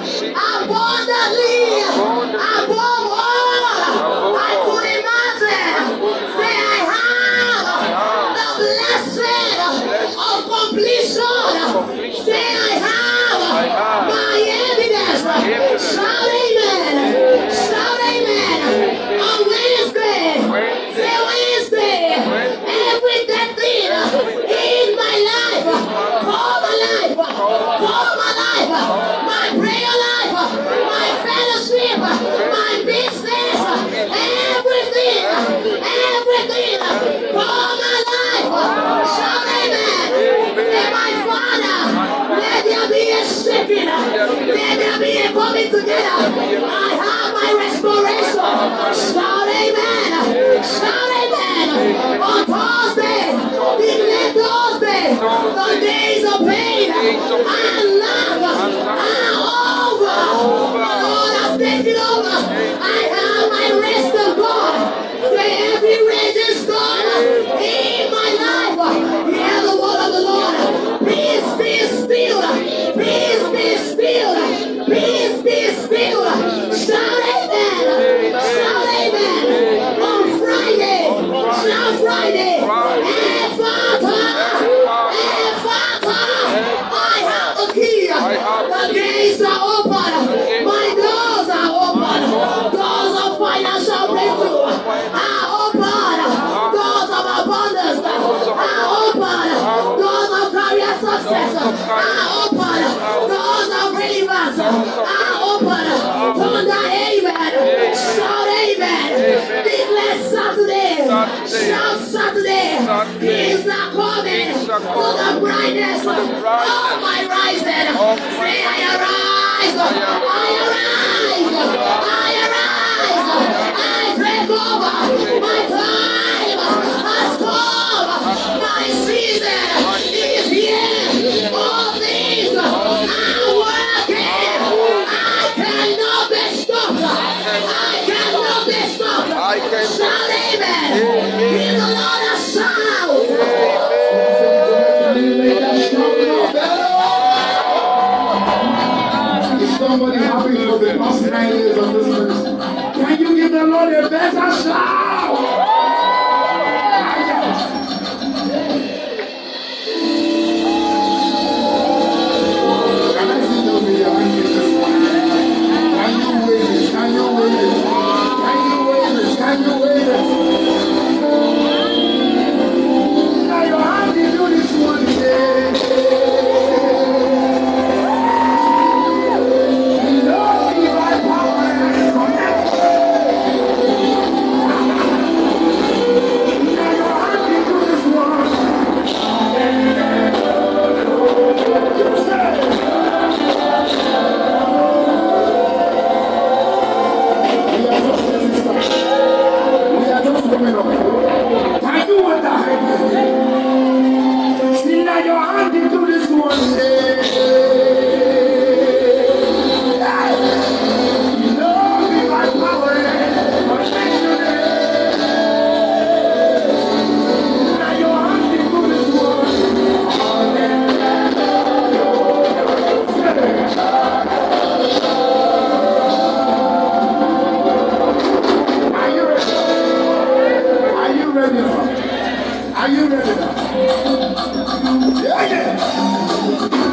that. 自己演 full the brightness. Oh, my rising, then. Say, I arise. I arise. I arise. I break over. time. Yeah, yeah.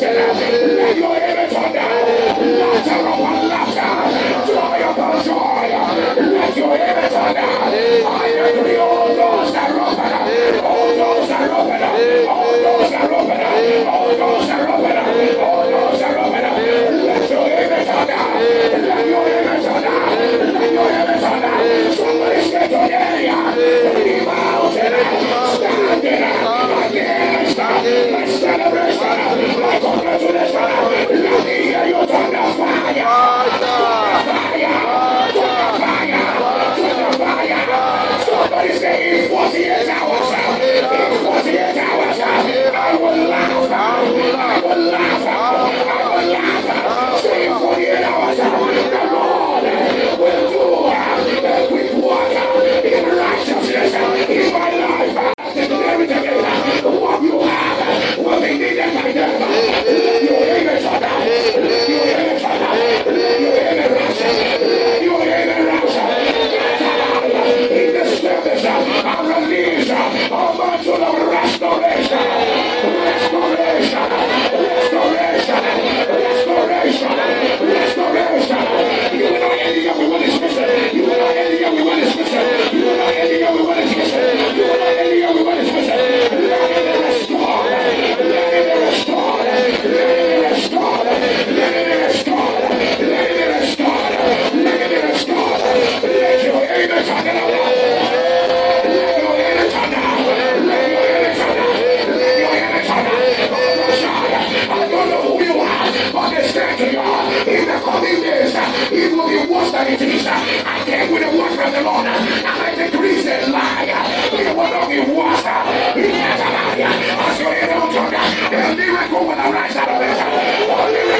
Gracias. Jesus. Only we go when I rise out